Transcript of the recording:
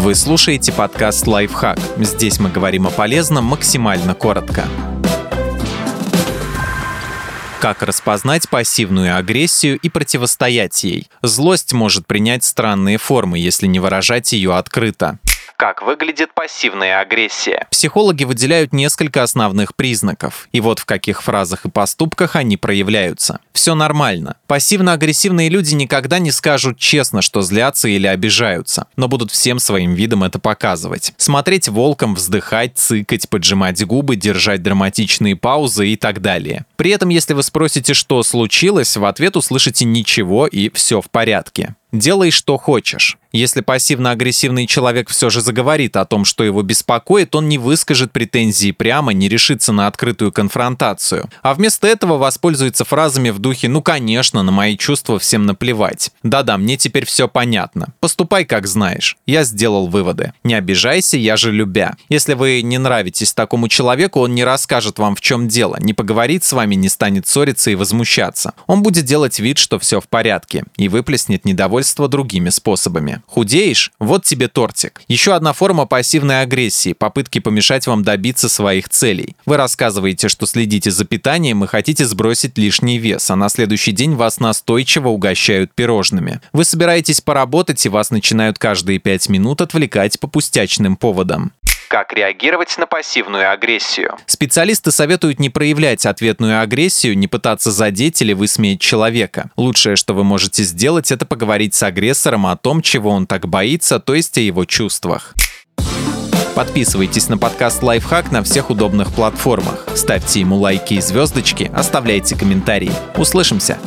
Вы слушаете подкаст «Лайфхак». Здесь мы говорим о полезном максимально коротко. Как распознать пассивную агрессию и противостоять ей? Злость может принять странные формы, если не выражать ее открыто. Как выглядит пассивная агрессия? Психологи выделяют несколько основных признаков. И вот в каких фразах и поступках они проявляются. Все нормально. Пассивно-агрессивные люди никогда не скажут честно, что злятся или обижаются, но будут всем своим видом это показывать. Смотреть волком, вздыхать, цыкать, поджимать губы, держать драматичные паузы и так далее. При этом, если вы спросите, что случилось, в ответ услышите «ничего» и «все в порядке». Делай, что хочешь. Если пассивно-агрессивный человек все же заговорит о том, что его беспокоит, он не выскажет претензии прямо, не решится на открытую конфронтацию. А вместо этого воспользуется фразами в духе «ну конечно, на мои чувства всем наплевать». Да-да, мне теперь все понятно. Поступай как знаешь. Я сделал выводы. Не обижайся, я же любя. Если вы не нравитесь такому человеку, он не расскажет вам в чем дело, не поговорит с вами, не станет ссориться и возмущаться. Он будет делать вид, что все в порядке, и выплеснет недовольство другими способами. Худеешь? Вот тебе тортик. Еще одна форма пассивной агрессии – попытки помешать вам добиться своих целей. Вы рассказываете, что следите за питанием и хотите сбросить лишний вес, а на следующий день вас настойчиво угощают пирожными. Вы собираетесь поработать, и вас начинают каждые пять минут отвлекать по пустячным поводам как реагировать на пассивную агрессию. Специалисты советуют не проявлять ответную агрессию, не пытаться задеть или высмеять человека. Лучшее, что вы можете сделать, это поговорить с агрессором о том, чего он так боится, то есть о его чувствах. Подписывайтесь на подкаст «Лайфхак» на всех удобных платформах. Ставьте ему лайки и звездочки, оставляйте комментарии. Услышимся!